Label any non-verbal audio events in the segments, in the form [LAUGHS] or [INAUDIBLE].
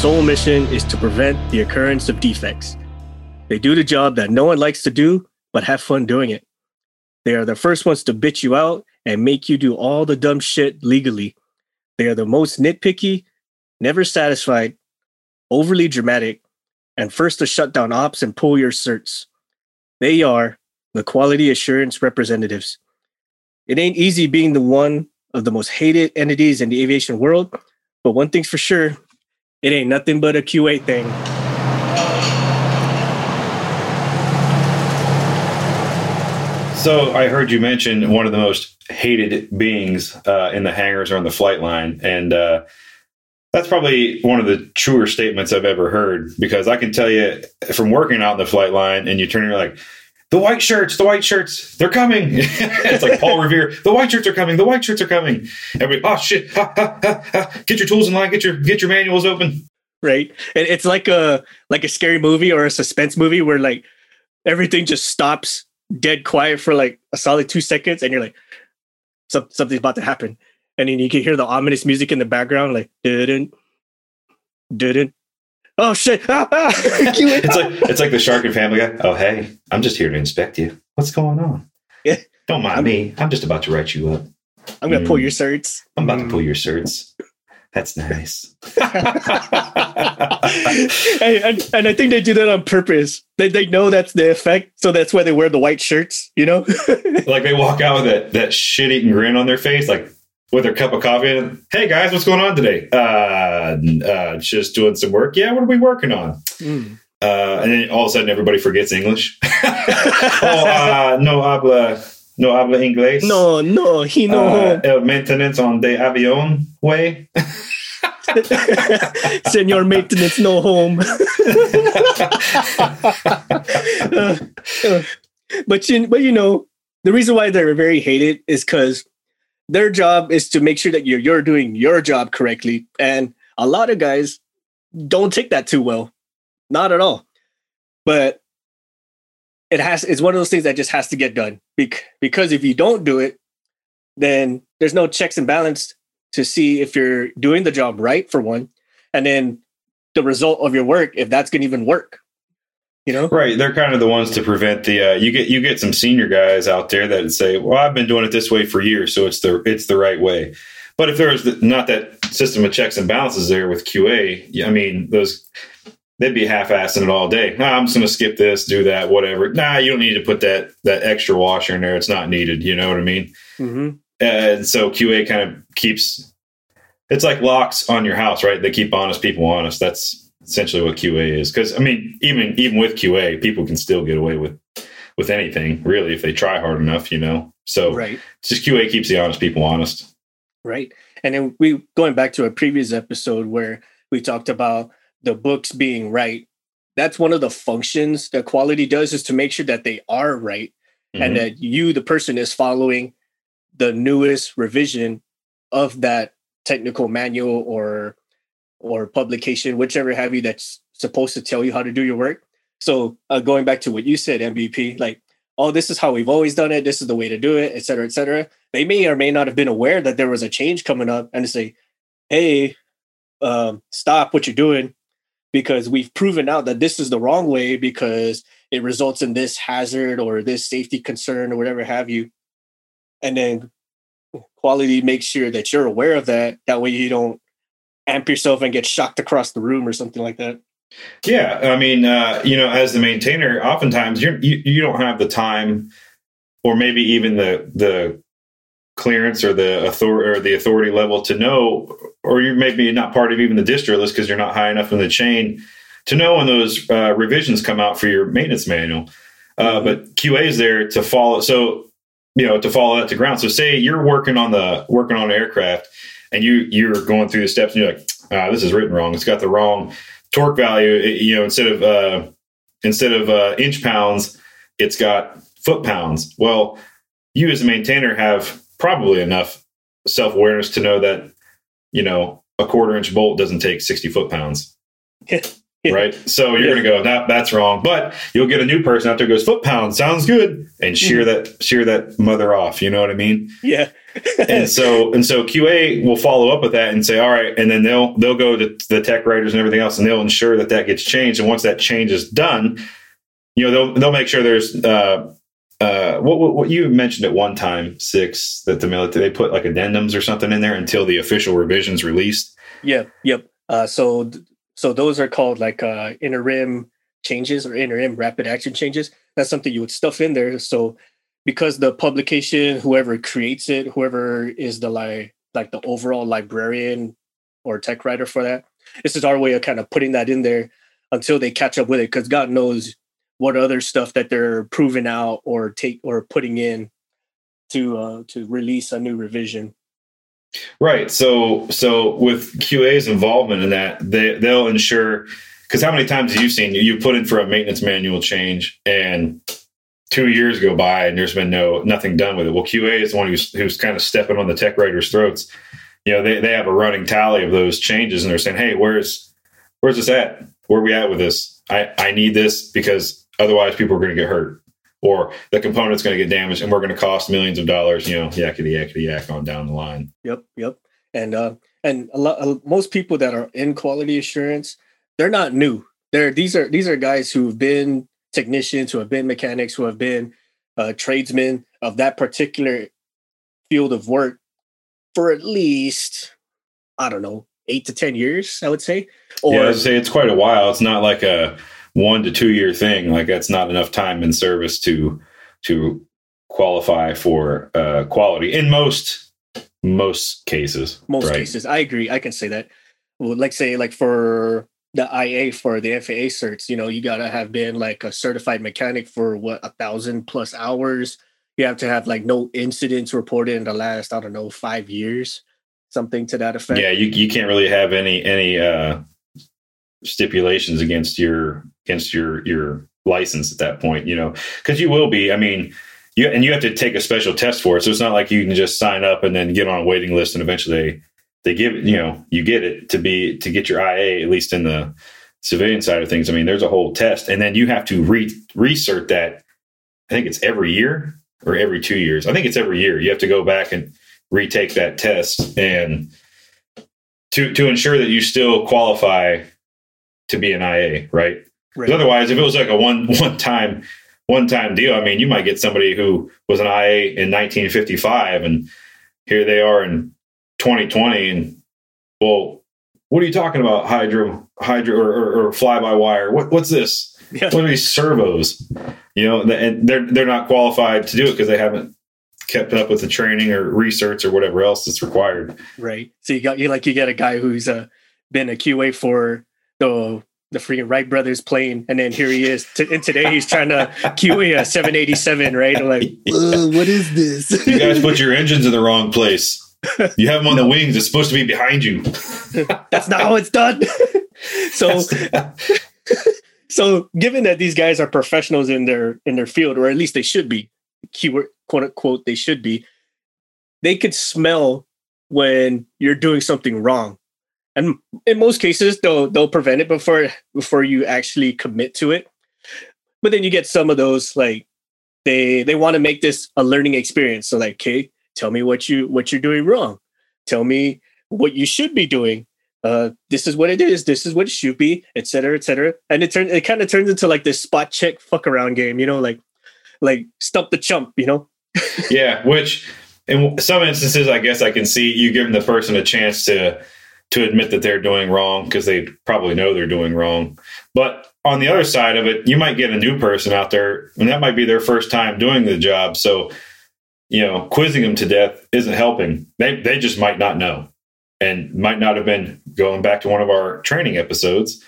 sole mission is to prevent the occurrence of defects. They do the job that no one likes to do, but have fun doing it. They are the first ones to bitch you out and make you do all the dumb shit legally. They are the most nitpicky, never satisfied, overly dramatic, and first to shut down ops and pull your certs. They are the quality assurance representatives. It ain't easy being the one of the most hated entities in the aviation world, but one thing's for sure it ain't nothing but a QA thing. So I heard you mention one of the most hated beings uh, in the hangars or on the flight line, and uh, that's probably one of the truer statements I've ever heard because I can tell you from working out in the flight line, and you turn and you're like, the white shirts, the white shirts, they're coming. [LAUGHS] it's like Paul Revere, the white shirts are coming, the white shirts are coming. Everybody, oh shit, ha, ha, ha, get your tools in line, get your get your manuals open. Right, and it's like a like a scary movie or a suspense movie where like everything just stops dead quiet for like a solid two seconds, and you're like, something's about to happen, and then you can hear the ominous music in the background, like didn't, didn't. Oh shit! [LAUGHS] it's like it's like the shark and Family Guy. Oh hey, I'm just here to inspect you. What's going on? Yeah, don't mind I'm, me. I'm just about to write you up. I'm gonna mm. pull your certs. I'm about mm. to pull your certs. That's nice. [LAUGHS] [LAUGHS] and, and, and, I think they do that on purpose. They, they know that's the effect, so that's why they wear the white shirts, you know? like they walk out with that, that shit eating grin on their face, like with their cup of coffee. And, hey guys, what's going on today? Uh, uh, just doing some work. Yeah, what are we working on? Mm. Uh, and then all of a sudden everybody forgets English. [LAUGHS] oh, uh, no habla no habla inglés. No, no, he no. Uh, el maintenance on the avión way. [LAUGHS] Senor maintenance, no home. [LAUGHS] but you, but you know, the reason why they're very hated is because their job is to make sure that you're you're doing your job correctly, and a lot of guys don't take that too well, not at all. But it has it's one of those things that just has to get done. Because if you don't do it then there's no checks and balance to see if you're doing the job right for one. And then the result of your work if that's going to even work you know right they're kind of the ones to prevent the uh, you get you get some senior guys out there that say well i've been doing it this way for years so it's the it's the right way but if there's not that system of checks and balances there with qa i mean those they'd be half-assing it all day. Nah, I'm just going to skip this, do that, whatever. Nah, you don't need to put that that extra washer in there. It's not needed. You know what I mean? Mm-hmm. And so QA kind of keeps. It's like locks on your house, right? They keep honest people honest. That's essentially what QA is. Because I mean, even even with QA, people can still get away with with anything, really, if they try hard enough. You know. So right. just QA keeps the honest people honest. Right. And then we going back to a previous episode where we talked about the books being right that's one of the functions that quality does is to make sure that they are right mm-hmm. and that you the person is following the newest revision of that technical manual or or publication whichever have you that's supposed to tell you how to do your work so uh, going back to what you said mvp like oh this is how we've always done it this is the way to do it et cetera et cetera they may or may not have been aware that there was a change coming up and to say hey um, stop what you're doing because we've proven out that this is the wrong way because it results in this hazard or this safety concern or whatever have you. And then quality makes sure that you're aware of that. That way you don't amp yourself and get shocked across the room or something like that. Yeah, I mean, uh, you know, as the maintainer, oftentimes you're, you you don't have the time, or maybe even the the clearance or the authority or the authority level to know, or you're maybe not part of even the distro list because you're not high enough in the chain to know when those uh, revisions come out for your maintenance manual. Uh, mm-hmm. but QA is there to follow. So you know to follow that to ground. So say you're working on the working on an aircraft and you you're going through the steps and you're like, ah, this is written wrong. It's got the wrong torque value. It, you know, instead of uh, instead of uh, inch pounds, it's got foot pounds. Well, you as a maintainer have probably enough self awareness to know that, you know, a quarter inch bolt doesn't take 60 foot pounds. Yeah. Right. So you're yeah. going to go, that that's wrong. But you'll get a new person out there goes, foot pound sounds good. And shear mm-hmm. that, shear that mother off. You know what I mean? Yeah. [LAUGHS] and so, and so QA will follow up with that and say, all right. And then they'll, they'll go to the tech writers and everything else and they'll ensure that that gets changed. And once that change is done, you know, they'll, they'll make sure there's, uh, uh, what, what, what you mentioned at one time, six, that the military, they put like addendums or something in there until the official revisions released. Yeah. Yep. Uh, so so those are called like uh, interim changes or interim rapid action changes. That's something you would stuff in there. So because the publication, whoever creates it, whoever is the like like the overall librarian or tech writer for that, this is our way of kind of putting that in there until they catch up with it. Because God knows what other stuff that they're proving out or take or putting in to uh, to release a new revision. Right. So so with QA's involvement in that, they they'll ensure because how many times have you seen you put in for a maintenance manual change and two years go by and there's been no nothing done with it. Well, QA is the one who's who's kind of stepping on the tech writers' throats. You know, they, they have a running tally of those changes and they're saying, Hey, where's where's this at? Where are we at with this? I, I need this because otherwise people are gonna get hurt or the component's going to get damaged and we're going to cost millions of dollars, you know, yakety yakety yak on down the line. Yep, yep. And uh, and a lot, uh, most people that are in quality assurance, they're not new. They're these are these are guys who've been technicians, who have been mechanics, who have been uh, tradesmen of that particular field of work for at least I don't know eight to ten years. I would say. Or, yeah, I would say it's quite a while. It's not like a one to two year thing. Like that's not enough time in service to to qualify for uh, quality in most most cases. Most right? cases, I agree. I can say that. Well, like say like for the IA for the FAA certs, you know, you gotta have been like a certified mechanic for what a thousand plus hours. You have to have like no incidents reported in the last I don't know five years, something to that effect. Yeah, you you can't really have any any uh stipulations against your against your your license at that point you know because you will be i mean you and you have to take a special test for it. So it's not like you can just sign up and then get on a waiting list and eventually they they give you know you get it to be to get your ia at least in the civilian side of things. I mean there's a whole test and then you have to re recert that i think it's every year or every two years. I think it's every year. You have to go back and retake that test and to to ensure that you still qualify to be an IA, right? right. Otherwise, if it was like a one [LAUGHS] one time one time deal, I mean, you might get somebody who was an IA in 1955, and here they are in 2020, and well, what are you talking about? Hydro, hydro, or, or, or fly by wire? What, what's this? Yeah. What are these servos? You know, and they're they're not qualified to do it because they haven't kept up with the training or research or whatever else that's required. Right. So you got you like you get a guy who's uh, been a QA for the the freaking Wright brothers plane, and then here he is. T- and today he's trying to QA a 787, right? I'm like, [LAUGHS] what is this? you guys put your engines in the wrong place. You have them on the wings. It's supposed to be behind you. That's not how it's done. [LAUGHS] so, [LAUGHS] so given that these guys are professionals in their in their field, or at least they should be, keyword quote unquote, they should be. They could smell when you're doing something wrong and in most cases they'll they'll prevent it before before you actually commit to it. But then you get some of those like they they want to make this a learning experience. So like okay tell me what you what you're doing wrong. Tell me what you should be doing. Uh this is what it is. This is what it should be etc etc and it turns it kind of turns into like this spot check fuck around game you know like like stump the chump you know? Yeah which in some instances i guess i can see you giving the person a chance to to admit that they're doing wrong because they probably know they're doing wrong. But on the other side of it, you might get a new person out there, and that might be their first time doing the job. So, you know, quizzing them to death isn't helping. They they just might not know, and might not have been going back to one of our training episodes.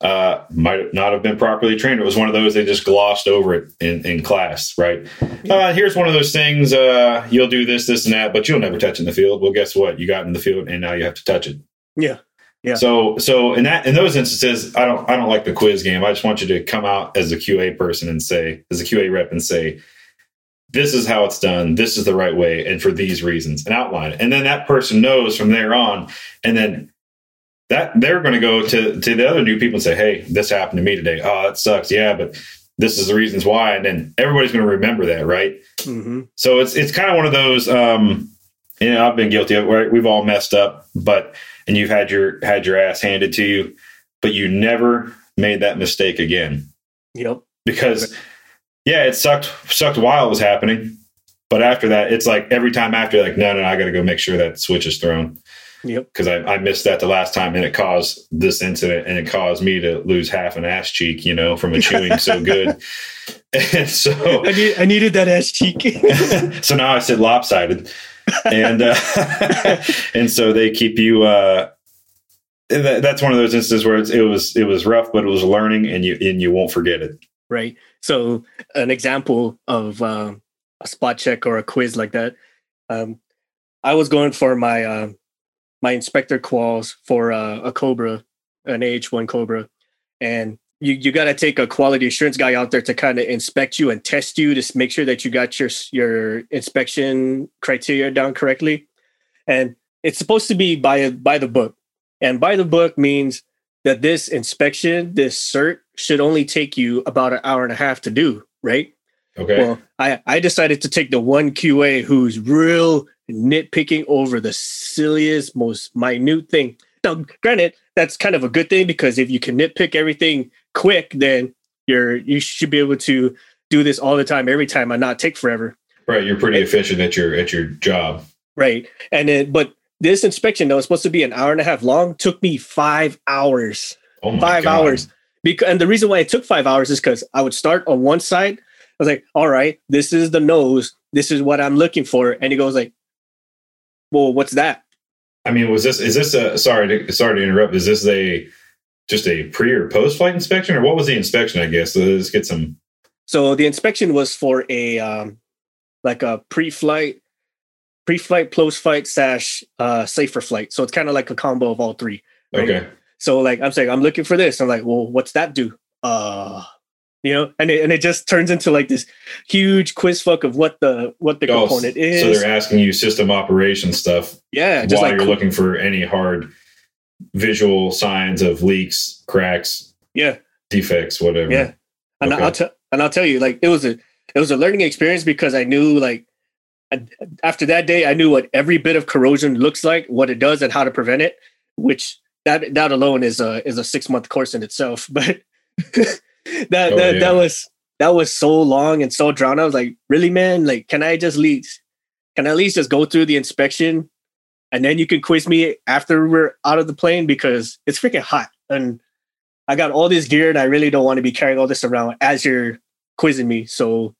Uh, might not have been properly trained. It was one of those they just glossed over it in, in class, right? Uh, here's one of those things. Uh, you'll do this, this, and that, but you'll never touch in the field. Well, guess what? You got in the field, and now you have to touch it. Yeah. Yeah. So so in that in those instances, I don't I don't like the quiz game. I just want you to come out as a QA person and say, as a QA rep and say, this is how it's done, this is the right way, and for these reasons, and outline. And then that person knows from there on, and then that they're going to go to to the other new people and say, "Hey, this happened to me today. Oh, that sucks. Yeah, but this is the reasons why." And then everybody's going to remember that, right? Mm-hmm. So it's it's kind of one of those. Um, you know, I've been guilty of. Right? We've all messed up, but and you've had your had your ass handed to you, but you never made that mistake again Yep. because yeah, it sucked sucked while it was happening, but after that, it's like every time after, like no, no, no I got to go make sure that switch is thrown Yep. because I, I missed that the last time and it caused this incident and it caused me to lose half an ass cheek, you know, from a chewing so good. [LAUGHS] And so I, need, I needed that ass cheek. [LAUGHS] so now I sit lopsided. And uh, [LAUGHS] and so they keep you uh that, that's one of those instances where it was it was rough, but it was learning and you and you won't forget it. right. So an example of um, a spot check or a quiz like that. Um, I was going for my uh, my inspector quals for uh, a Cobra, an AH1 Cobra, and you you got to take a quality assurance guy out there to kind of inspect you and test you to make sure that you got your your inspection criteria down correctly, and it's supposed to be by by the book, and by the book means that this inspection, this cert, should only take you about an hour and a half to do, right? Okay. Well, I, I decided to take the one QA who's real nitpicking over the silliest, most minute thing. Now, granted, that's kind of a good thing because if you can nitpick everything quick, then you're you should be able to do this all the time, every time, and not take forever. right. You're pretty efficient at your at your job. Right. And then but this inspection that was supposed to be an hour and a half long took me five hours. Oh five God. hours. Because and the reason why it took five hours is because I would start on one side. I was like, all right, this is the nose. This is what I'm looking for. And he goes like, Well, what's that? I mean, was this is this a sorry to sorry to interrupt? Is this a just a pre or post flight inspection, or what was the inspection? I guess so let's get some. So the inspection was for a um like a pre-flight, pre-flight, post-flight slash uh safer flight. So it's kind of like a combo of all three. Right. Okay, So like I'm saying, I'm looking for this. I'm like, well, what's that do? Uh you know, and it and it just turns into like this huge quiz fuck of what the what the Oh, component is so they're asking you system operation stuff yeah, just while like you're looking for any hard visual signs of leaks, cracks, yeah, defects, whatever. yeah. And Okay. I'll tell and I'll tell you, like it was a it was a learning experience because I knew like I- after that day I knew what every bit of corrosion looks like, what it does, and how to prevent it. Which that that alone is a is a six month course in itself. [LAUGHS] But that Oh, that, yeah. that was that was so long and so drawn. I was like, really, man? Like, can I just least can I at least just go through the inspection and then you can quiz me after we're out of the plane because it's freaking hot and I got all this gear and I really don't want to be carrying all this around as you're quizzing me. So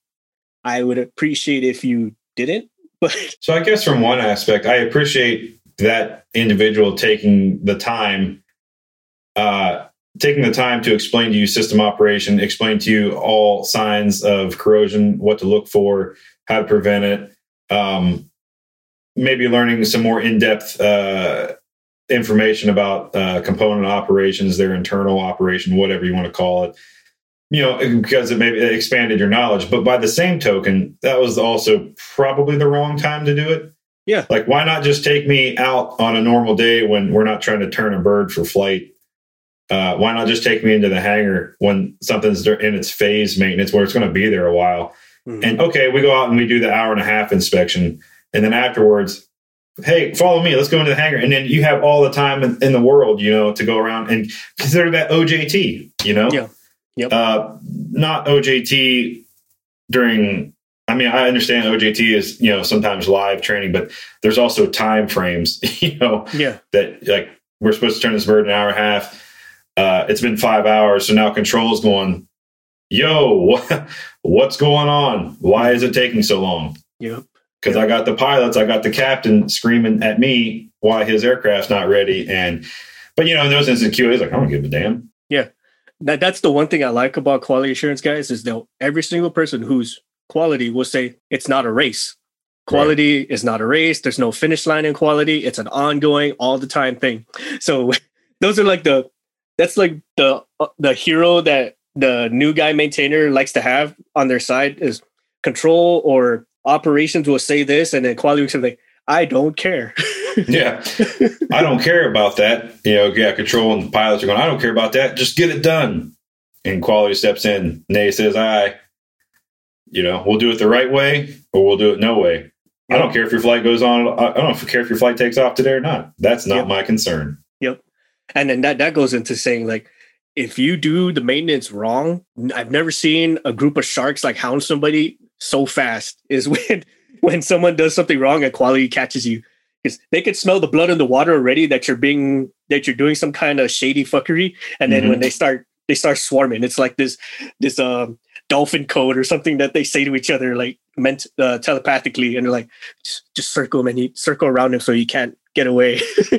I would appreciate if you didn't. [LAUGHS] But So I guess from one aspect, I appreciate that individual taking the time, uh, taking the time to explain to you system operation, explain to you all signs of corrosion, what to look for, how to prevent it. Um, maybe learning some more in-depth uh, information about uh, component operations, their internal operation, whatever you want to call it. You know, because it maybe it expanded your knowledge, but by the same token, that was also probably the wrong time to do it. Yeah. Like, why not just take me out on a normal day when we're not trying to turn a bird for flight? Uh, why not just take me into the hangar when something's in its phase maintenance where it's going to be there a while? And okay, we go out and we do the hour and a half inspection. And then afterwards, hey, follow me. Let's go into the hangar. And then you have all the time in, in the world, you know, to go around and consider that OJT, you know? Yeah. Yep. Uh, not OJT during, I mean, I understand OJT is, you know, sometimes live training, but there's also time frames, [LAUGHS] you know, yeah, that like we're supposed to turn this bird in an hour and a half. Uh, it's been five hours. So now control's going, yo, what's going on? Why is it taking so long? yep, because I got the pilots, I got the captain screaming at me why his aircraft's not ready. And but you know, in those instances, QA is like, I don't give a damn. that that's the one thing I like about quality assurance guys is that every single person who's quality will say it's not a race. Quality is not a race. There's no finish line in quality. It's an ongoing, all the time thing. So [LAUGHS] those are like the that's like the uh, the hero that the new guy maintainer likes to have on their side is control or operations will say this and then quality will say like I don't care. [LAUGHS] yeah. I don't care about that. You know, yeah, control and the pilots are going, I don't care about that. Just get it done. And quality steps in. Nay says, I, you know, we'll do it the right way or we'll do it no way. Yep. I don't care if your flight goes on. I don't care if your flight takes off today or not. That's not yep. my concern. And then that, that goes into saying like, if you do the maintenance wrong, I've never seen a group of sharks like hound somebody so fast [LAUGHS] is when when someone does something wrong and quality catches you. Because they could smell the blood in the water already that you're being that you're doing some kind of shady fuckery. And then mm-hmm. when they start they start swarming it's like this this um dolphin code or something that they say to each other like meant uh, telepathically. And they're like just, just circle him and he circle around him so he can't get away [LAUGHS]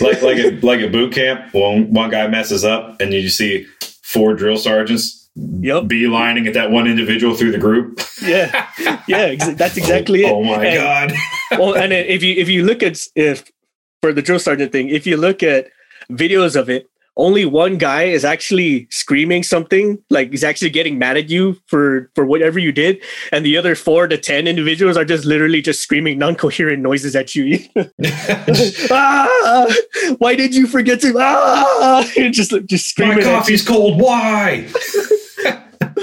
like like a like a boot camp when one guy messes up and you see four drill sergeants yep. beelining at that one individual through the group. yeah, yeah, ex- that's exactly oh, it. Oh my and, god! [LAUGHS] well, and if you if you look at if for the drill sergeant thing, if you look at videos of it, only one guy is actually screaming something like he's actually getting mad at you for for whatever you did and the other four to ten individuals are just literally just screaming non-coherent noises at you. [LAUGHS] [LAUGHS] Ah, why did you forget to ah! [LAUGHS] Just just screaming my coffee's cold why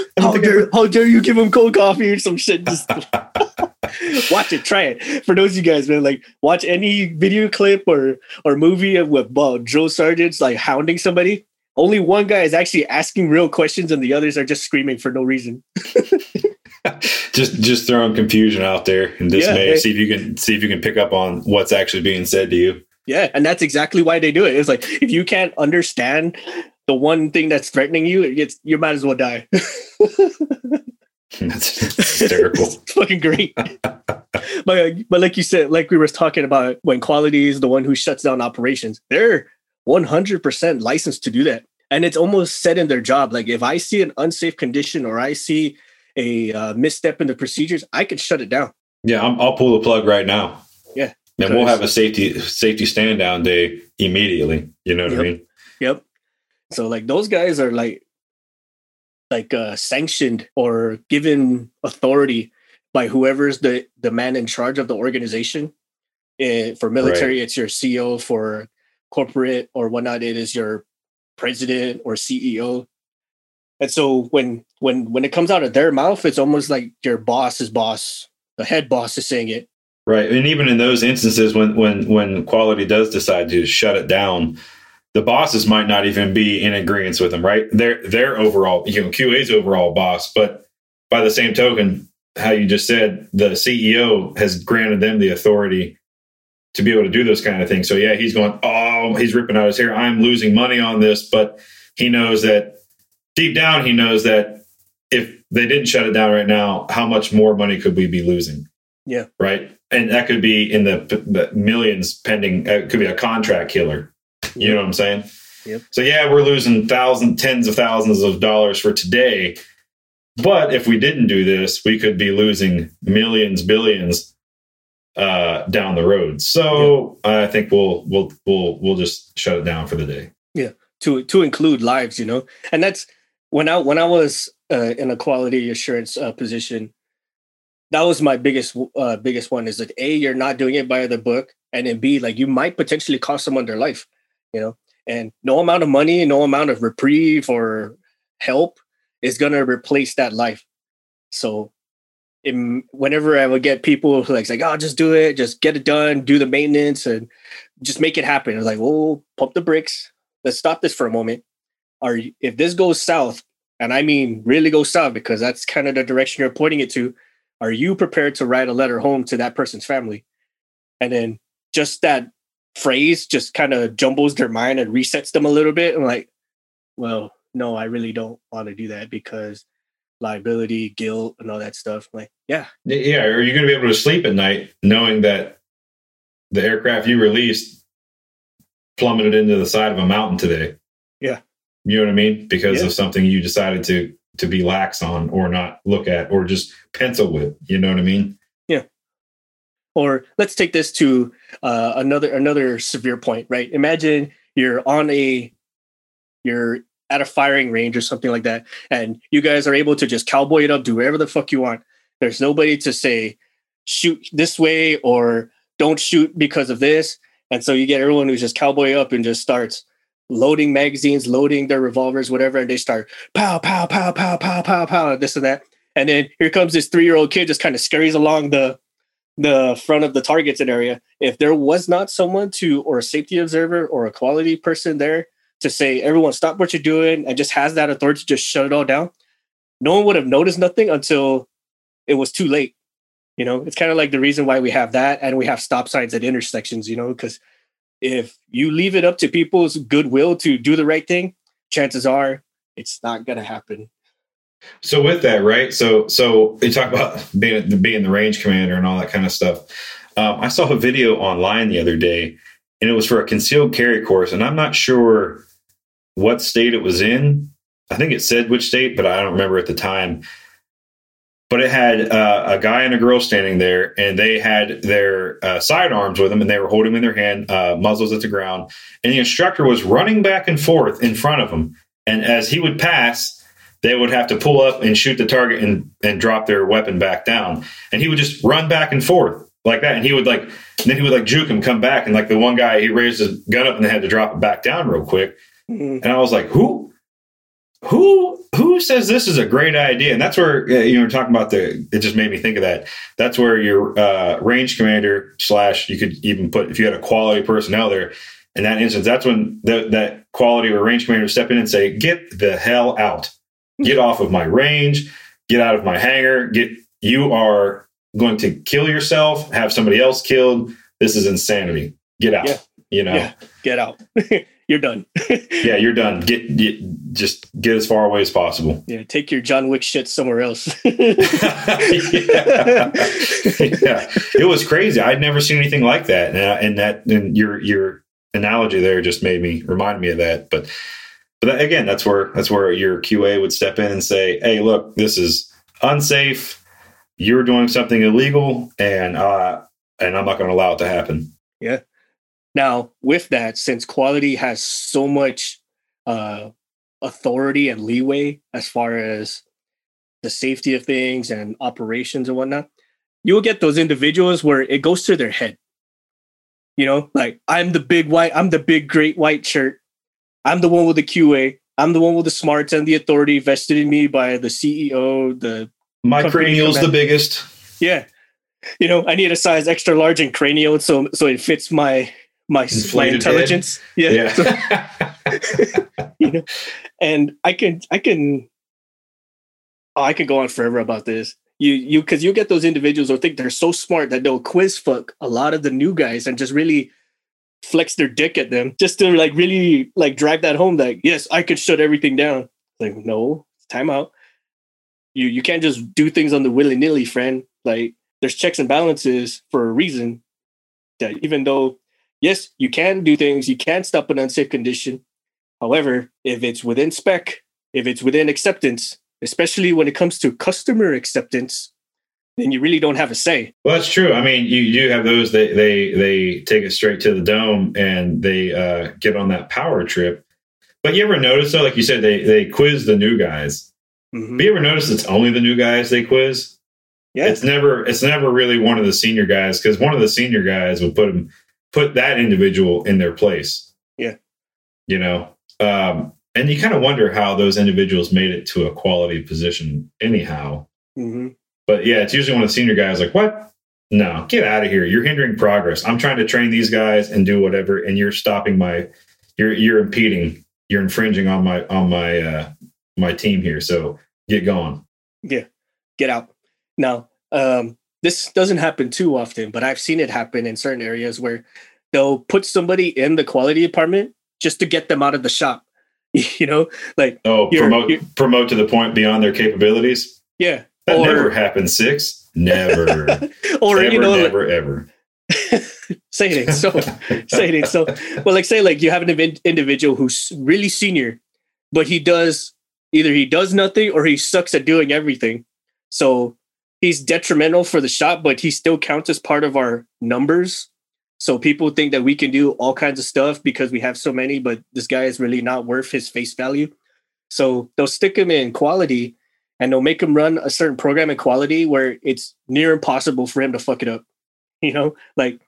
[LAUGHS] how dare, how dare you give him cold coffee or some shit just [LAUGHS] watch it, try it. For those of you guys, man, like watch any video clip or or movie with uh, drill sergeants like hounding somebody. Only one guy is actually asking real questions, and the others are just screaming for no reason. [LAUGHS] just just throwing confusion out there and dismay. Yeah, see if you can see if you can pick up on what's actually being said to you. Yeah, and that's exactly why they do it. It's like if you can't understand the one thing that's threatening you, it's you might as well die. That's, hysterical. [LAUGHS] it's fucking great. but but like you said, like we were talking about when quality is the one who shuts down operations, they're 100% licensed to do that. And it's almost set in their job. Like if I see an unsafe condition or I see a uh, misstep in the procedures, I could shut it down. Yeah, i will pull the plug right now. Yeah, and we'll have a safety safety stand down day immediately. You know what yep. I mean? Yep. So like those guys are like like uh, sanctioned or given authority by whoever's the the man in charge of the organization. It, eh, for military, right. it's your CEO. For corporate or whatnot, it is your president or CEO. And so when when when it comes out of their mouth, it's almost like your boss's boss, the head boss is saying it. Right. And even in those instances when when when quality does decide to shut it down, the bosses might not even be in agreement with them, right? They're their overall, you know, QA's overall boss, but by the same token, how you just said, the CEO has granted them the authority to be able to do those kind of things. So yeah, he's going, oh, he's ripping out his hair. I'm losing money on this, but he knows that deep down, he knows that if they didn't shut it down right now, how much more money could we be losing? Yeah. Right. And that could be in the, the millions pending. It could be a contract killer you know what I'm saying? Yep. So yeah, we're losing thousands, tens of thousands of dollars for today. But if we didn't do this, we could be losing millions, billions uh, down the road. So. I think we'll we'll we'll we'll just shut it down for the day. Yeah, to to include lives, you know, and that's when I when I was uh, in a quality assurance uh, position. That was my biggest uh, biggest one. Is that a you're not doing it by the book, and then b like you might potentially cost someone their life you know, and no amount of money, no amount of reprieve or help is going to replace that life. So in, whenever I would get people who like, like, oh, just do it, just get it done, do the maintenance and just make it happen. It's like, well, pump the brakes. Let's stop this for a moment. Are if this goes south, and I mean really go south because that's kind of the direction you're pointing it to, are you prepared to write a letter home to that person's family? And then just that phrase just kind of jumbles their mind and resets them a little bit. I'm like, well, no, I really don't want to do that because liability, guilt, and all that stuff. I'm like, yeah. Yeah. Are you going to be able to sleep at night knowing that the aircraft you released plummeted into the side of a mountain today? Yeah. You know what I mean? Because yeah. of something you decided to to be lax on or not look at or just pencil with. You know what I mean? Or let's take this to uh, another another severe point right imagine you're on a you're at a firing range or something like that and you guys are able to just cowboy it up do whatever the fuck you want there's nobody to say shoot this way or don't shoot because of this. And so you get everyone who's just cowboy up and just starts loading magazines, loading their revolvers, whatever, and they start pow, pow, pow, pow, pow, pow, pow, this and that. And then here comes this three year old kid just kind of scurries along the the front of the targeted area. If there was not someone to or a safety observer or a quality person there to say, everyone stop what you're doing and just has that authority to just shut it all down, no one would have noticed nothing until it was too late. You know, it's kind of like the reason why we have that and we have stop signs at intersections, you know, because if you leave it up to people's goodwill to do the right thing, chances are it's not going to happen. So with that, right? So so you talk about being being the range commander and all that kind of stuff. Um, I saw a video online the other day, and it was for a concealed carry course, and I'm not sure what state it was in. I think it said which state, but I don't remember at the time. But it had uh, a guy and a girl standing there, and they had their uh, sidearms with them, and they were holding them in their hand, uh, muzzles at the ground. And the instructor was running back and forth in front of them. And as he would pass, they would have to pull up and shoot the target and, and drop their weapon back down. And he would just run back and forth like that. And he would like, then he would like juke him, come back. And like the one guy, he raised his gun up and they had to drop it back down real quick. Mm-hmm. And I was like, who, who, who says this is a great idea? And that's where, you know, talking about the, it just made me think of that. That's where your uh, range commander slash, you could even put, if you had a quality personnel there, in that instance, that's when the, that quality or range commander step in and say, get the hell out Get off of my range. Get out of my hangar. Get you are going to kill yourself. Have somebody else killed. This is insanity. Get out. Yeah. You know. Yeah. Get out. [LAUGHS] you're done. [LAUGHS] yeah, you're done. Get, get just get as far away as possible. Yeah, take your John Wick shit somewhere else. [LAUGHS] yeah. yeah. it was crazy. I'd never seen anything like that, and, and that and your your analogy there just made me remind me of that. But but again, that's where that's where your QA would step in and say, "Hey, look, this is unsafe. You're doing something illegal, and uh, and I'm not going to allow it to happen." Yeah. Now, with that, since quality has so much uh, authority and leeway as far as the safety of things and operations and whatnot, you will get those individuals where it goes to their head. You know, like I'm the big white, I'm the big great white shirt. I'm the one with the QA. I'm the one with the smarts and the authority vested in me by the CEO. The my cranial's the biggest. Yeah, you know, I need a size extra large and cranial, so so it fits my my my intelligence. Head. Yeah, yeah. [LAUGHS] You know, and I can I can oh, I can go on forever about this. You you because you get those individuals who think they're so smart that they'll quiz fuck a lot of the new guys and just really flex their dick at them just to like really like drive that home that yes i could shut everything down. Like no time out. You you can't just do things on the willy-nilly friend. Like there's checks and balances for a reason that even though yes you can do things you can stop an unsafe condition. However if it's within spec if it's within acceptance especially when it comes to customer acceptance then you really don't have a say. Well, that's true. I mean, you do have those that they they take it straight to the dome and they uh, get on that power trip. But you ever notice though, like you said, they they quiz the new guys. Mm-hmm. But you ever notice it's only the new guys they quiz? Yeah, it's never it's never really one of the senior guys because one of the senior guys would put them put that individual in their place. Yeah, you know, um, and you kind of wonder how those individuals made it to a quality position anyhow. Mm-hmm but yeah, it's usually one of the senior guys like, what? No, get out of here. You're hindering progress. I'm trying to train these guys and do whatever, and you're stopping my you're you're impeding, you're infringing on my on my uh my team here. So get going. Yeah. Get out. Now, um, this doesn't happen too often, but I've seen it happen in certain areas where they'll put somebody in the quality department just to get them out of the shop. [LAUGHS] you know, like oh, promote promote to the point beyond their capabilities. Yeah, that or, never happened, six. Never. [LAUGHS] or never, you know, never, like, ever. [LAUGHS] say it so. say it so. Well, like say like you have an individual who's really senior, but he does either he does nothing or he sucks at doing everything. So he's detrimental for the shop, but he still counts as part of our numbers. So people think that we can do all kinds of stuff because we have so many, but this guy is really not worth his face value. So they'll stick him in quality and they'll make him run a certain program in quality where it's near impossible for him to fuck it up. [LAUGHS] You know, like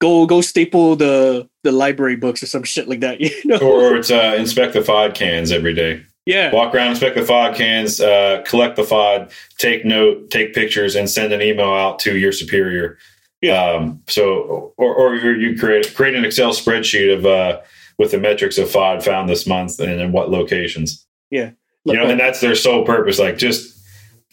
go go staple the the library books or some shit like that. [LAUGHS] You know, or it's uh, inspect the FOD cans every day. yeah, Walk around, inspect the FOD cans, uh, collect the FOD, take note, take pictures, and send an email out to your superior. Yeah. Um, so, or, or you create create an Excel spreadsheet of uh, with the metrics of FOD found this month and in what locations. yeah. You know, and that's their sole purpose. Like, just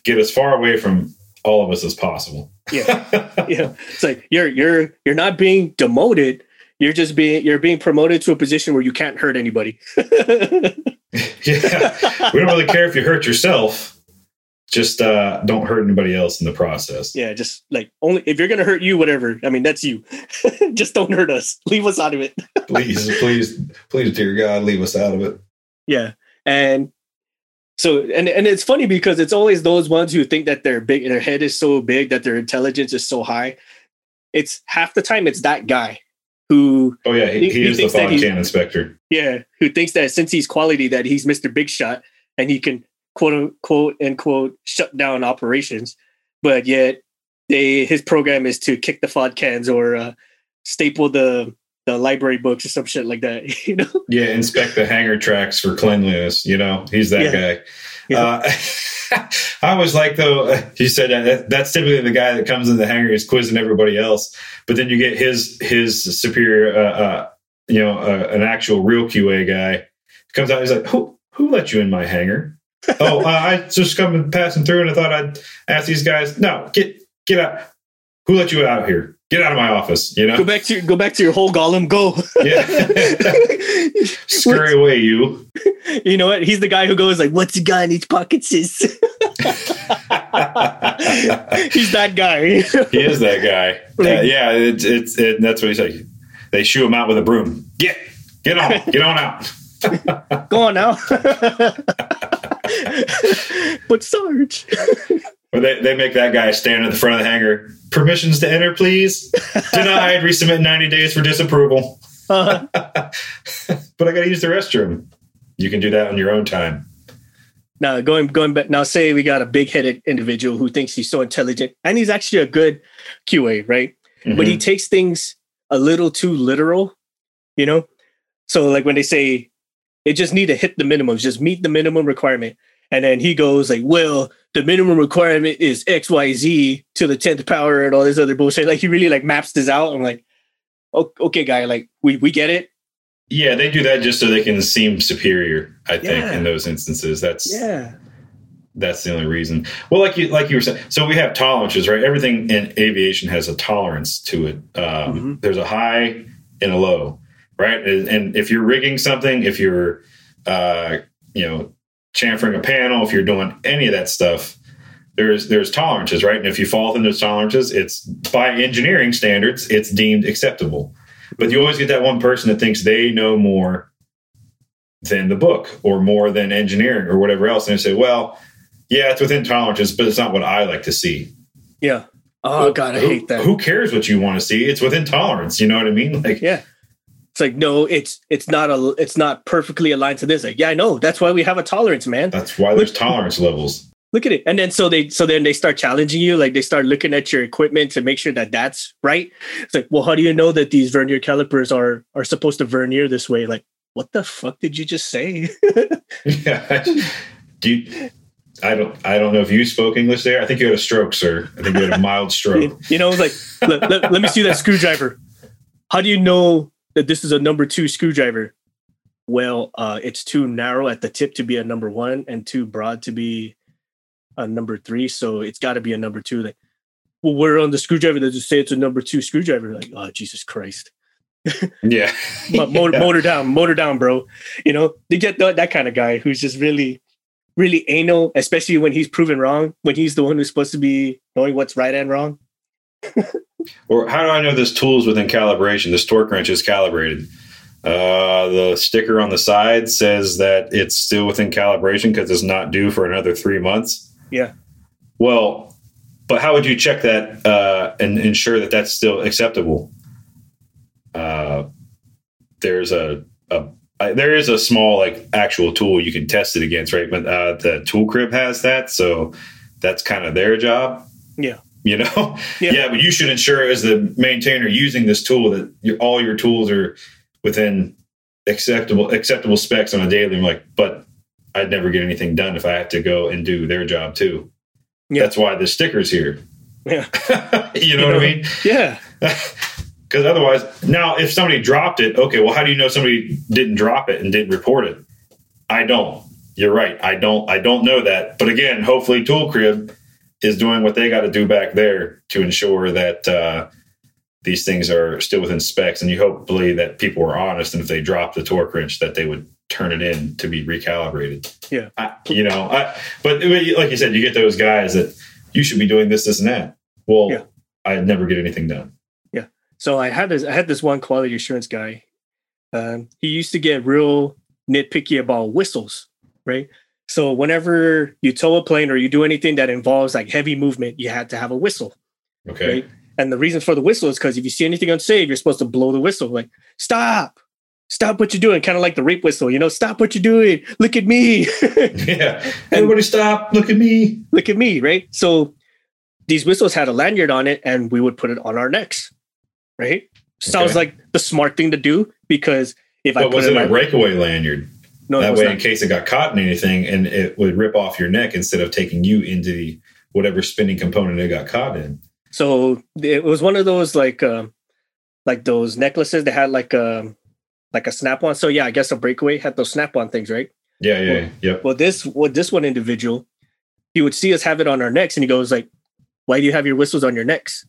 get as far away from all of us as possible. yeah, [LAUGHS] yeah. It's like you're you're you're not being demoted. You're just being you're being promoted to a position where you can't hurt anybody. [LAUGHS] yeah. We don't really care if you hurt yourself. Just uh, don't hurt anybody else in the process. yeah, just like only if you're gonna hurt you, whatever. I mean, that's you. [LAUGHS] just don't hurt us. Leave us out of it. Please, please, please, dear God, leave us out of it. Yeah. And so and and it's funny because it's always those ones who think that their big their head is so big that their intelligence is so high. It's half the time it's that guy who Oh yeah, he, He- is the he's- can inspector. yeah, who thinks that since he's quality that he's Mr. Big Shot and he can quote unquote and quote shut down operations. But yet they his program is to kick the FOD cans or uh, staple the the library books or some shit like that. [LAUGHS] You know? Yeah, inspect the hangar tracks for cleanliness. You know, he's that Yeah. guy. Yeah. Uh, [LAUGHS] I was like, though, [LAUGHS] you said that, that that's typically the guy that comes in the hangar is quizzing everybody else, but then you get his his superior, uh, uh, you know, uh, an actual real QA guy comes out. He's like, who who let you in my hangar? oh, uh, I just come passing through, and I thought I'd ask these guys. No, get get out. Who let you out here? Get out of my office. You know Go back to go back to your hole Gollum. Go. yeah, [LAUGHS] scurry away, you. you know what? He's the guy who goes like, "What's he got in his pockets?" Is [LAUGHS] he's that guy. he is that guy. [LAUGHS] Like- Uh, yeah, it's it's it, that's what he's like. They shoo him out with a broom. Get get on, get on out. Go on now. but Sarge, Or they, they make that guy stand at the front of the hangar. Permissions to enter, please. [LAUGHS] Denied. Resubmit ninety days for disapproval. uh, [LAUGHS] But I got to use the restroom. You can do that on your own time. now going going back. Now say we got a big headed individual who thinks he's so intelligent and he's actually a good QA, right? but he Mhm. takes things a little too literal, you know? So like when they say it just need to hit the minimums, just meet the minimum requirement. And then he goes like, well, the minimum requirement is XYZ to the 10th power and all this other bullshit. Like he really like maps this out. I'm like, okay, guy, like we, we get it. yeah, they do that just so they can seem superior. I think Yeah. in those instances, that's Yeah. that's the only reason. Well, like you like you were saying, so we have tolerances, right? Everything in aviation has a tolerance to it. Um, Mhm. There's a high and a low, right? And, and if you're rigging something, if you're, uh, you know, chamfering a panel, if you're doing any of that stuff, there's there's tolerances, right? And if you fall within those tolerances, it's by engineering standards, it's deemed acceptable. But you always get that one person that thinks they know more than the book or more than engineering or whatever else, and they say, well yeah, it's within tolerances, but it's not what I like to see. Yeah. Oh God, I Who- hate that. Who cares what you want to see? It's within tolerance. You know what I mean? [LAUGHS] Like, Yeah. It's like, no, it's it's not a it's not perfectly aligned to this. Like, yeah, I know. That's why we have a tolerance, man. that's why there's tolerance levels. look at it and then so they so then they start challenging you like they start looking at your equipment to make sure that that's right it's like well how do you know that these vernier calipers are are supposed to vernier this way like what the fuck did you just say yeah. [LAUGHS] Do you, I don't. I don't know if you spoke English there. I think you had a stroke, sir. I think you had a mild stroke. [LAUGHS] you know it's like let, let, let me see that screwdriver how do you know that this is a number two screwdriver well uh it's too narrow at the tip to be a number one and too broad to be a number three so it's got to be a number two like well where on the screwdriver does it say it's a number two screwdriver like oh jesus christ [LAUGHS] Yeah. [LAUGHS] Mo- motor, Yeah. motor down, motor down, bro. You know, they get that, that kind of guy who's just really, really anal, especially when he's proven wrong, when he's the one who's supposed to be knowing what's right and wrong. [LAUGHS] Or how do I know this tool's within calibration? This torque wrench is calibrated. Uh, the sticker on the side says that it's still within calibration because it's not due for another three months. Yeah. Well, but how would you check that uh, and ensure that that's still acceptable? Uh, there's a, a I, there is a small like actual tool you can test it against, right? But uh, the tool crib has that, so that's kind of their job. Yeah. You know, [LAUGHS] Yeah. yeah. but you should ensure as the maintainer using this tool that your, all your tools are within acceptable acceptable specs on a daily. I'm like, but I'd never get anything done if I have to go and do their job too. Yeah. That's why the sticker's here. Yeah. [LAUGHS] you know what I mean? Yeah. [LAUGHS] Because otherwise, now if somebody dropped it, okay, well, how do you know somebody didn't drop it and didn't report it? I don't. You're right. I don't. I don't know that. But again, hopefully, Tool Crib is doing what they got to do back there to ensure that uh, these things are still within specs. And you hopefully that people were honest, and if they dropped the torque wrench, that they would turn it in to be recalibrated. Yeah. I, you know. I, but like you said, you get those guys that you should be doing this, this, and that. Well, Yeah. I'd never get anything done. Yeah. So I had this. I had this one quality assurance guy. Um, he used to get real nitpicky about whistles, right? So whenever you tow a plane or you do anything that involves like heavy movement, you had to have a whistle, Okay. right? And the reason for the whistle is because if you see anything unsafe, you're supposed to blow the whistle, like stop, stop what you're doing, kind of like the rape whistle, you know, stop what you're doing, look at me, [LAUGHS] Yeah. Everybody stop. Look at me. look at me, right? So these whistles had a lanyard on it, and we would put it on our necks, right? Sounds Okay. like the smart thing to do because if I But put was it it in a my breakaway lanyard? No, that way, not. in case it got caught in anything, and it would rip off your neck instead of taking you into the whatever spinning component it got caught in. So it was one of those like um like those necklaces that had like um like a snap on. So yeah, I guess a breakaway had those snap on things, right? Yeah, yeah, yep. Well, this what this one individual, he would see us have it on our necks, and he goes like, "Why do you have your whistles on your necks?"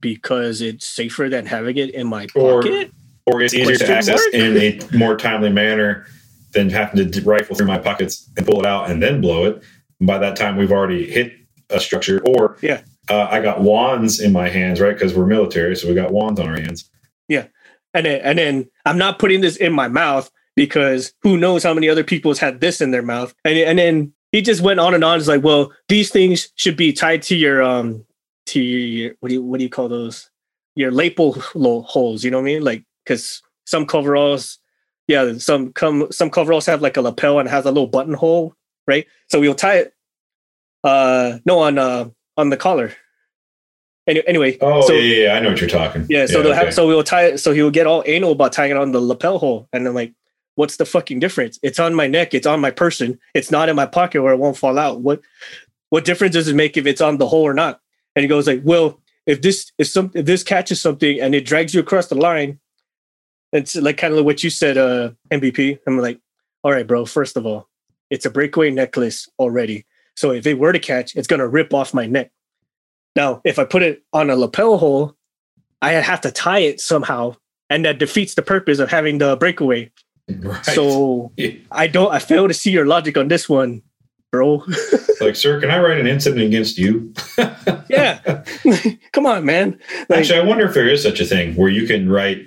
Because it's safer than having it in my Or- pocket. Or it's easier to access mark? in a more timely manner than having to rifle through my pockets and pull it out and then blow it. And by that time, we've already hit a structure. Or Yeah. uh, I got wands in my hands, right? Because we're military, so we got wands on our hands. Yeah, and then, and then I'm not putting this in my mouth because who knows how many other people's had this in their mouth. And and then he just went on and on. It's like, well, these things should be tied to your um to your what do you what do you call those? Your lapel holes. You know what I mean? Like because some coveralls, yeah, some come some coveralls have like a lapel and has a little buttonhole, right? So we'll tie it. Uh, no, on uh on the collar. Any, anyway, Oh, so, yeah, yeah, yeah, I know what you're talking. yeah, so they'll okay. have so we'll tie it. So he will get all anal about tying it on the lapel hole, and then like, what's the fucking difference? It's on my neck. It's on my person. It's not in my pocket where it won't fall out. What what difference does it make if it's on the hole or not? And he goes like, well, if this if some if this catches something and it drags you across the line, it's like kind of like what you said, uh, MVP. I'm like, all right, bro. First of all, it's a breakaway necklace already. So if it were to catch, it's gonna rip off my neck. Now, if I put it on a lapel hole, I have to tie it somehow, and that defeats the purpose of having the breakaway. Right. So Yeah. I don't. I fail to see your logic on this one, bro. [LAUGHS] like, sir, can I write an incident against you? yeah, [LAUGHS] [LAUGHS] come on, man. Like, Actually, I wonder if there is such a thing where you can write,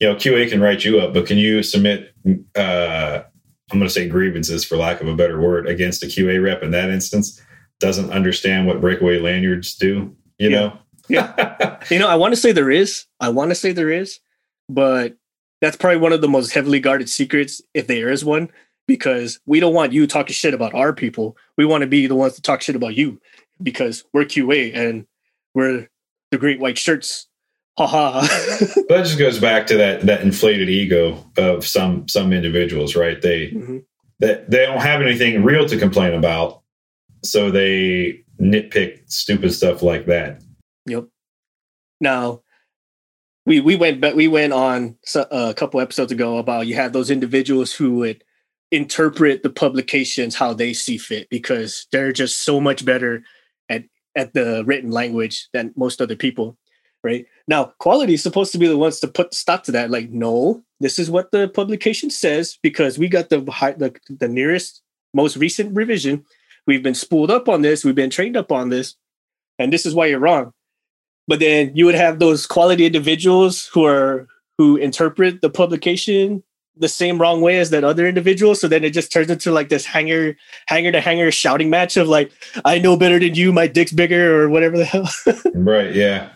you know, QA can write you up, but can you submit, uh, I'm going to say grievances for lack of a better word, against a QA rep in that instance? Doesn't understand what breakaway lanyards do, you Yeah. know? Yeah. [LAUGHS] you know, I want to say there is. I want to say there is, but that's probably one of the most heavily guarded secrets, if there is one, because we don't want you talking shit about our people. We want to be the ones to talk shit about you because we're QA and we're the great white shirts. Ha ha. that just goes back to that that inflated ego of some some individuals, right? They Mhm. that they don't have anything real to complain about, so they nitpick stupid stuff like that. Yep. Now, we we went but we went on a couple episodes ago about you have those individuals who would interpret the publications how they see fit because they're just so much better at at the written language than most other people. Right now, quality is supposed to be the ones to put stop to that. Like, no, this is what the publication says because we got the high, the, the nearest, most recent revision. We've been spooled up on this. We've been trained up on this, and this is why you're wrong but then you would have those quality individuals who are who interpret the publication the same wrong way as that other individual so then it just turns into like this hangar hangar to hangar shouting match of like i know better than you my dick's bigger or whatever the hell [LAUGHS] Right? Yeah.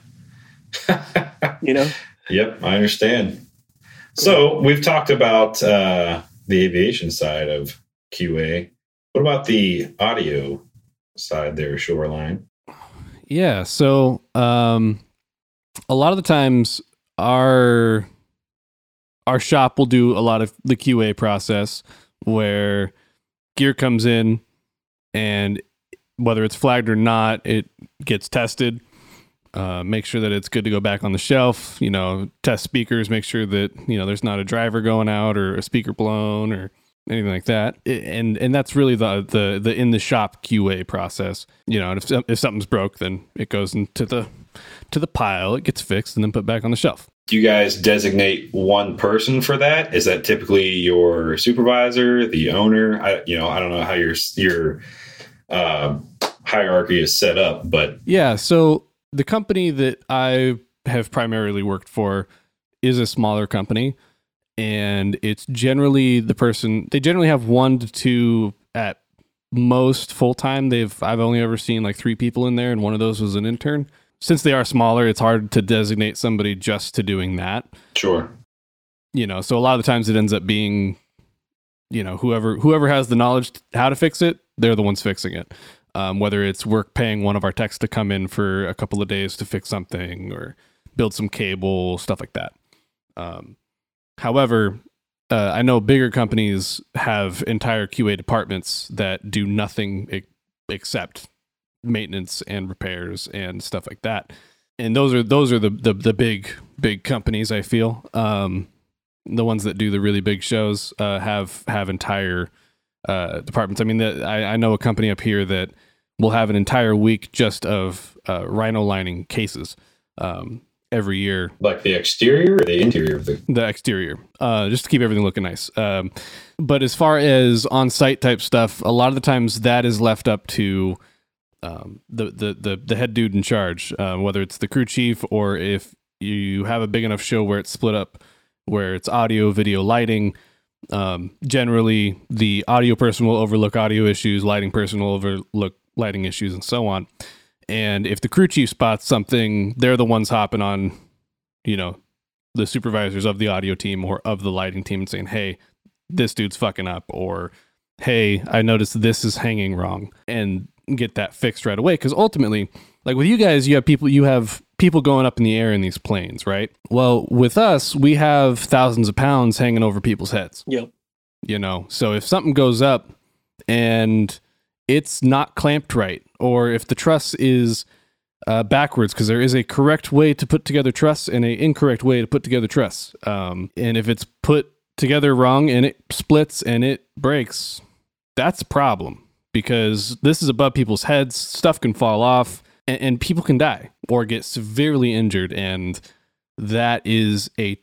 [LAUGHS] you know Yep, I understand. So we've talked about uh, the aviation side of QA. What about the audio side there, Shoreline? Yeah. So, um, a lot of the times our our shop will do a lot of the QA process where gear comes in and whether it's flagged or not, it gets tested. Uh, make sure that it's good to go back on the shelf. You know, test speakers. Make sure that you know there's not a driver going out or a speaker blown or anything like that. And and that's really the the the in the shop QA process. You know, and if if something's broke, then it goes into the to the pile. It gets fixed and then put back on the shelf. Do you guys designate one person for that? Is that typically your supervisor, the owner? I, you know, I don't know how your your uh, hierarchy is set up, but Yeah. So the company that I have primarily worked for is a smaller company, and it's generally the person. They generally have one to two at most full time. They've I've only ever seen like three people in there, and one of those was an intern. Since they are smaller, it's hard to designate somebody just to doing that. sure. You know, so a lot of the times it ends up being, you know, whoever whoever has the knowledge how to fix it, they're the ones fixing it um, whether it's work paying one of our techs to come in for a couple of days to fix something or build some cable, stuff like that. Um, however, uh, I know bigger companies have entire QA departments that do nothing e- except maintenance and repairs and stuff like that. And those are those are the the, the big big companies. I feel um, the ones that do the really big shows uh, have have entire uh, departments. I mean, the, I, I know a company up here that will have an entire week just of uh, rhino lining cases um, every year. Like the exterior or the interior of the The exterior, uh, just to keep everything looking nice. Um, but as far as on-site type stuff, a lot of the times that is left up to um, the, the the the head dude in charge, uh, whether it's the crew chief or if you have a big enough show where it's split up, where it's audio, video, lighting. Um, generally, the audio person will overlook audio issues, lighting person will overlook lighting issues, and so on. And if the crew chief spots something, they're the ones hopping on, you know, the supervisors of the audio team or of the lighting team and saying, "Hey, this dude's fucking up," or "Hey, I noticed this is hanging wrong," and get that fixed right away. Because ultimately, like with you guys, you have people, you have people going up in the air in these planes, right? Well, with us, we have thousands of pounds hanging over people's heads Yep. you know so if something goes up and it's not clamped right or if the truss is uh, backwards because there is a correct way to put together truss and a incorrect way to put together truss um, and if it's put together wrong and it splits and it breaks that's a problem because this is above people's heads stuff can fall off and, and people can die or get severely injured and that is a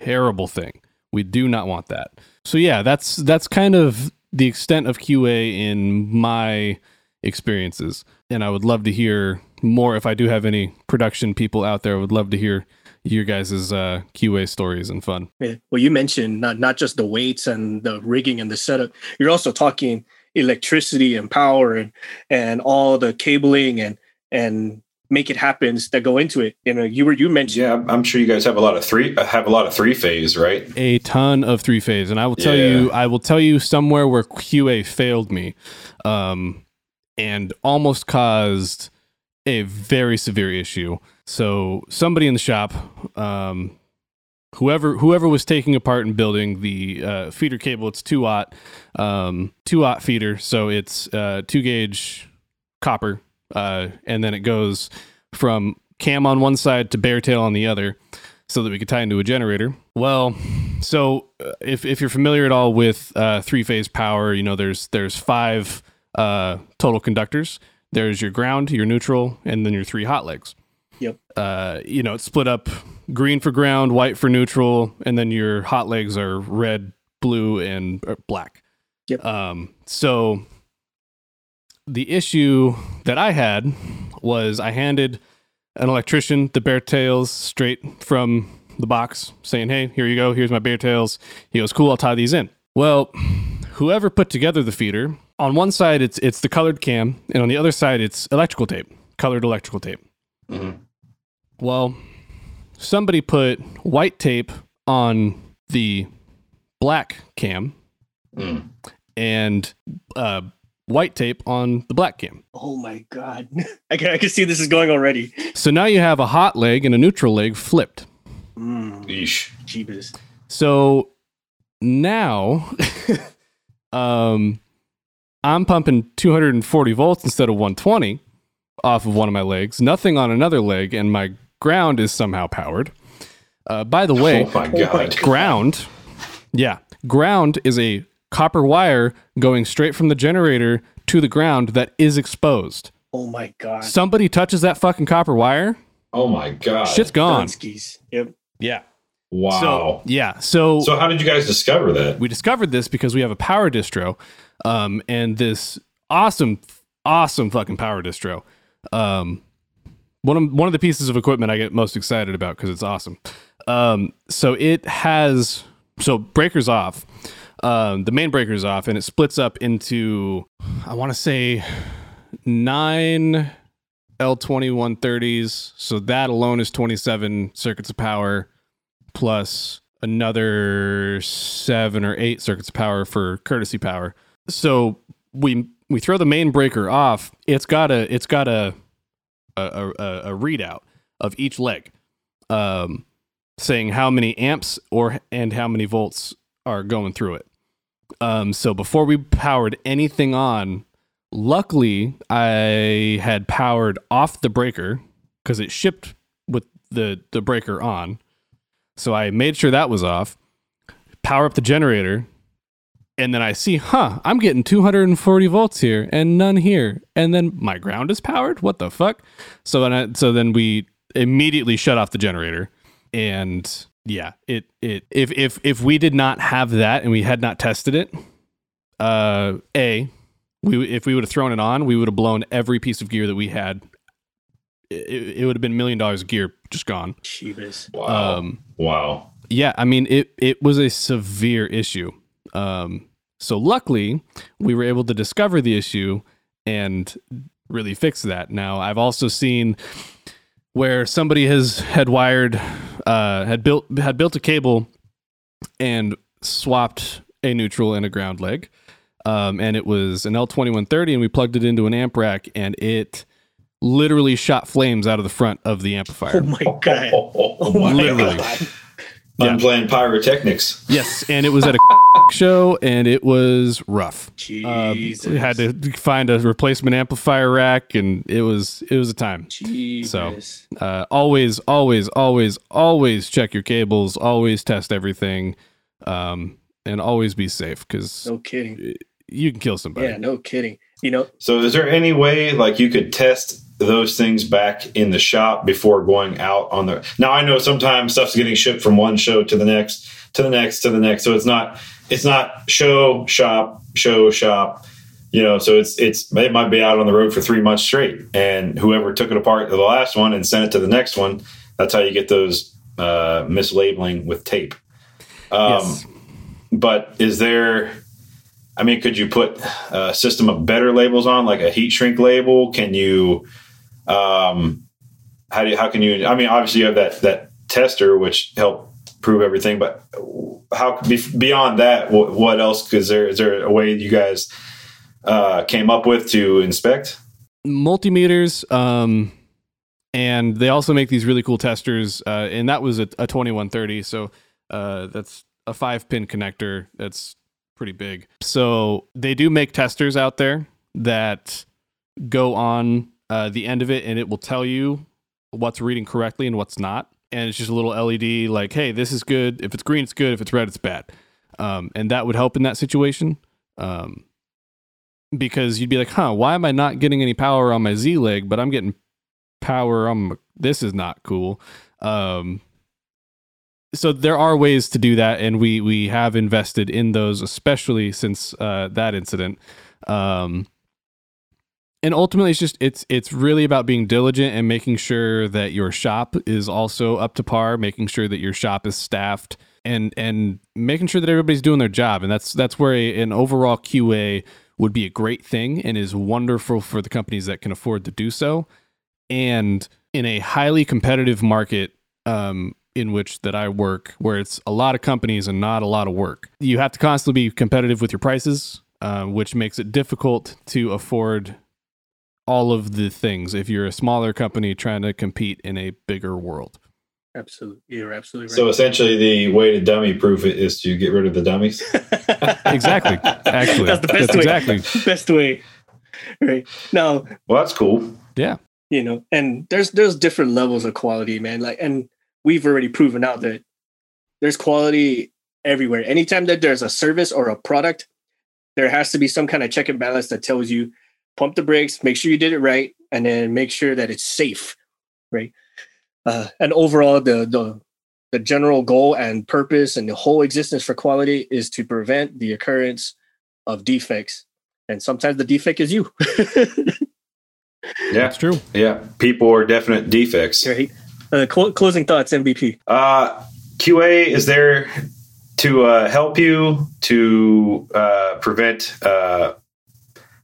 terrible thing we do not want that so yeah, that's that's kind of the extent of QA in my experiences, and I would love to hear more. If I do have any production people out there, I would love to hear your guys' uh, QA stories and fun. Yeah. Well, you mentioned not not just the weights and the rigging and the setup. You're also talking electricity and power and and all the cabling and and make it happens that go into it. You know, you were you mentioned Yeah, I'm sure you guys have a lot of three have a lot of three phase, right? A ton of three phase, and I will tell Yeah. you, I will tell you somewhere where QA failed me, um, and almost caused a very severe issue. So somebody in the shop, um, whoever whoever was taking apart and building the uh, feeder cable, it's two aught, um, two aught feeder, so it's uh, two gauge copper, uh, and then it goes from cam on one side to bare tail on the other, so that we could tie into a generator. Well, so uh, if if you're familiar at all with uh, three phase power, you know there's there's five uh, total conductors. There's your ground, your neutral, and then your three hot legs. Yep. Uh, you know, it's split up green for ground, white for neutral, and then your hot legs are red, blue, and uh, black. Yep. Um, so the issue that I had was I handed an electrician the bare tails straight from the box, saying, "Hey, here you go. Here's my bare tails." He goes, "Cool. I'll tie these in." Well, whoever put together the feeder, on one side it's it's the colored cam, and on the other side it's electrical tape, colored electrical tape. Mhm. Well, somebody put white tape on the black cam Mm. and uh, white tape on the black cam. Oh my god. [LAUGHS] I can I can see this is going already. So now you have a hot leg and a neutral leg flipped. Mm, Yeesh. Jeebus. So now [LAUGHS] um I'm pumping 240 volts instead of 120 off of one of my legs, nothing on another leg, and my ground is somehow powered. Uh, by the way, oh my Oh my god. God. ground, yeah, ground is a copper wire going straight from the generator to the ground that is exposed. Oh my god. Somebody touches that fucking copper wire, Oh my god. shit's gone. Dunskies. Yep. Yeah. wow. So yeah. So, So how did you guys discover that? we discovered this because we have a power distro, um, and this awesome, awesome fucking power distro. Um, one of one of the pieces of equipment I get most excited about because it's awesome. Um, so it has so breakers off. Um, the main breaker's off, and it splits up into I want to say nine L twenty one thirties. So that alone is twenty seven circuits of power plus another seven or eight circuits of power for courtesy power. So we we throw the main breaker off. It's got a it's got a a, a, a readout of each leg, um, saying how many amps or and how many volts are going through it. Um, so before we powered anything on, luckily I had powered off the breaker because it shipped with the the breaker on. So I made sure that was off. Power up the generator, and then I see, huh, I'm getting 240 volts here and none here, and then my ground is powered. What the fuck? So then, I, so then we immediately shut off the generator, and yeah, it it if if if we did not have that and we had not tested it, uh, a we if we would have thrown it on, we would have blown every piece of gear that we had. It, it would have been million dollars of gear just gone. Jeebus. Wow. Um, wow. yeah, I mean it it was a severe issue. Um, so luckily, we were able to discover the issue and really fix that. Now, I've also seen where somebody has had wired uh, had built had built a cable and swapped a neutral and a ground leg. Um, and it was an L2130 and we plugged it into an amp rack and it literally shot flames out of the front of the amplifier. Oh my god. Oh, [LAUGHS] Oh my Literally. god. I'm yeah. Unplanned pyrotechnics. Yes, and it was at a [LAUGHS] show, and it was rough. Jesus. we had to find a replacement amplifier rack, and it was it was a time. Jesus. Uh, always, always, always, always check your cables. Always test everything, um, and always be safe because No kidding. you can kill somebody. Yeah, no kidding. You know, So is there any way like you could test those things back in the shop before going out on the Now I know sometimes stuff's getting shipped from one show to the next, to the next, to the next. So it's not it's not show, shop, show, shop. You know, so it's it's it might be out on the road for three months straight. And whoever took it apart to the last one and sent it to the next one, that's how you get those uh mislabeling with tape. Um Yes. but is there i mean could you put a system of better labels on like a heat shrink label can you um how do you, how can you i mean obviously you have that that tester which help prove everything but how beyond that what, what else is there is there a way you guys uh came up with to inspect? Multimeters um and they also make these really cool testers uh and that was a, a 2130 so uh that's a five pin connector that's pretty big. So they do make testers out there that go on uh the end of it and it will tell you what's reading correctly and what's not and it's just a little led like hey this is good if it's green it's good if it's red it's bad um and that would help in that situation um because you'd be like, huh, why am I not getting any power on my Z leg, but I'm getting power on my, this is not cool. Um, so there are ways to do that, and we we have invested in those, especially since uh, that incident. Um, and ultimately, it's just it's it's really about being diligent and making sure that your shop is also up to par, making sure that your shop is staffed, and and making sure that everybody's doing their job. And that's that's where a, an overall QA would be a great thing and is wonderful for the companies that can afford to do so. And in a highly competitive market um, in which that I work, where it's a lot of companies and not a lot of work, you have to constantly be competitive with your prices. uh, which makes it difficult to afford all of the things if you're a smaller company trying to compete in a bigger world. Absolutely. You're absolutely right. So essentially, the way to dummy proof it is to get rid of the dummies. [LAUGHS] exactly. Actually, that's the best that's way. Exactly. best way. Right now, Well, that's cool. Yeah. you know, and there's there's different levels of quality, man. Like, and we've already proven out that there's quality everywhere. Anytime that there's a service or a product, there has to be some kind of check and balance that tells you pump the brakes, make sure you did it right, and then make sure that it's safe, right? Uh, and overall, the the the general goal and purpose and the whole existence for quality is to prevent the occurrence of defects. And sometimes the defect is you. [LAUGHS] Yeah, That's true. yeah. People are definite defects. right? Uh, clo- closing thoughts, MVP. Uh, QA is there to uh, help you to uh, prevent uh,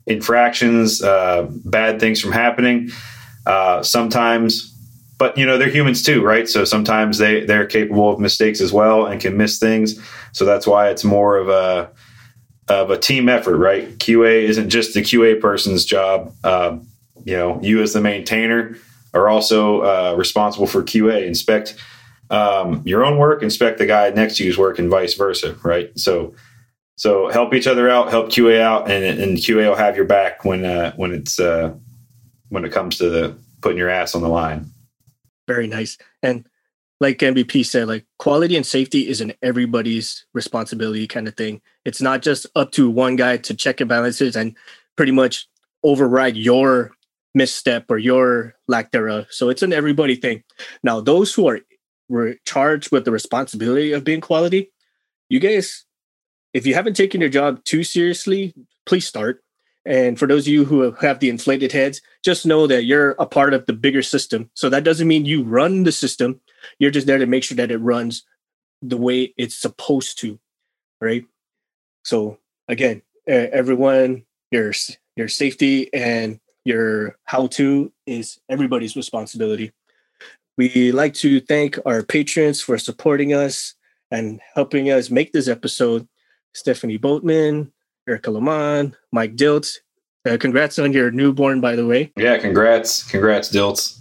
infractions, uh, bad things from happening. Uh, sometimes, but you know they're humans too, right? So sometimes they they're capable of mistakes as well and can miss things. So that's why it's more of a of a team effort, right? QA isn't just the QA person's job. Uh, you know, you as the maintainer are also uh, responsible for QA. Inspect um, your own work, inspect the guy next to you's work, and vice versa, right? So, so help each other out, help QA out, and, and QA will have your back when uh, when it's uh, when it comes to the putting your ass on the line. Very nice. And like MVP said, like quality and safety is an everybody's responsibility kind of thing. It's not just up to one guy to check and balances and pretty much override your misstep or your lack thereof. So it's an everybody thing. Now, those who are were charged with the responsibility of being quality, you guys, if you haven't taken your job too seriously, please start. And for those of you who have the inflated heads, just know that you're a part of the bigger system. So that doesn't mean you run the system. You're just there to make sure that it runs the way it's supposed to, right? So again, everyone, your your safety and your how to is everybody's responsibility. We like to thank our patrons for supporting us and helping us make this episode. Stephanie Boatman, Erica Lamont, Mike Dilt. Uh, congrats on your newborn, by the way. Yeah, congrats, congrats, Dilts.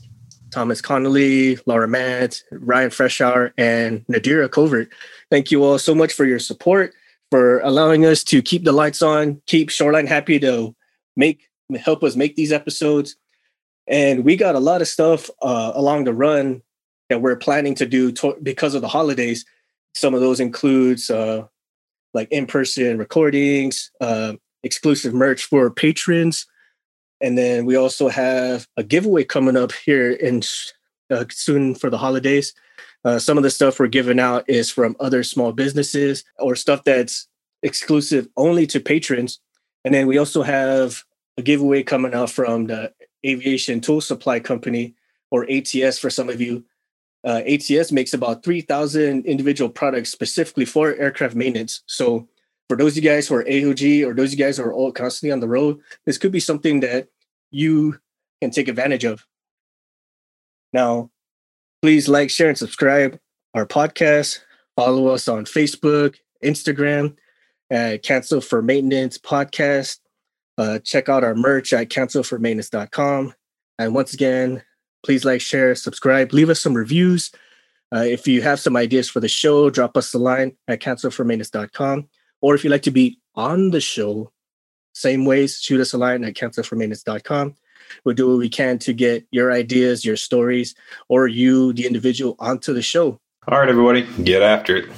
Thomas Connolly, Laura Matt, Ryan Freshour, and Nadira Covert. Thank you all so much for your support, for allowing us to keep the lights on, keep Shoreline happy to make help us make these episodes. And we got a lot of stuff uh, along the run that we're planning to do to- because of the holidays. Some of those includes uh, like in-person recordings, uh, exclusive merch for patrons, and then we also have a giveaway coming up here in uh, soon for the holidays. Uh, some of the stuff we're giving out is from other small businesses or stuff that's exclusive only to patrons. And then we also have a giveaway coming out from the Aviation Tool Supply Company or ATS for some of you. Uh, ATS makes about 3,000 individual products specifically for aircraft maintenance. So for those of you guys who are AOG or those of you guys who are all constantly on the road, this could be something that you can take advantage of. Now, please like, share, and subscribe our podcast. Follow us on Facebook, Instagram, at Cancel for Maintenance Podcast. Uh, check out our merch at cancelformaintenance.com. And once again, please like, share, subscribe, leave us some reviews. Uh, if you have some ideas for the show, drop us a line at cancelformaintenance.com. Or if you'd like to be on the show, same ways, shoot us a line at cancelformaintenance.com. We'll do what we can to get your ideas, your stories, or you, the individual, onto the show. All right, everybody, get after it.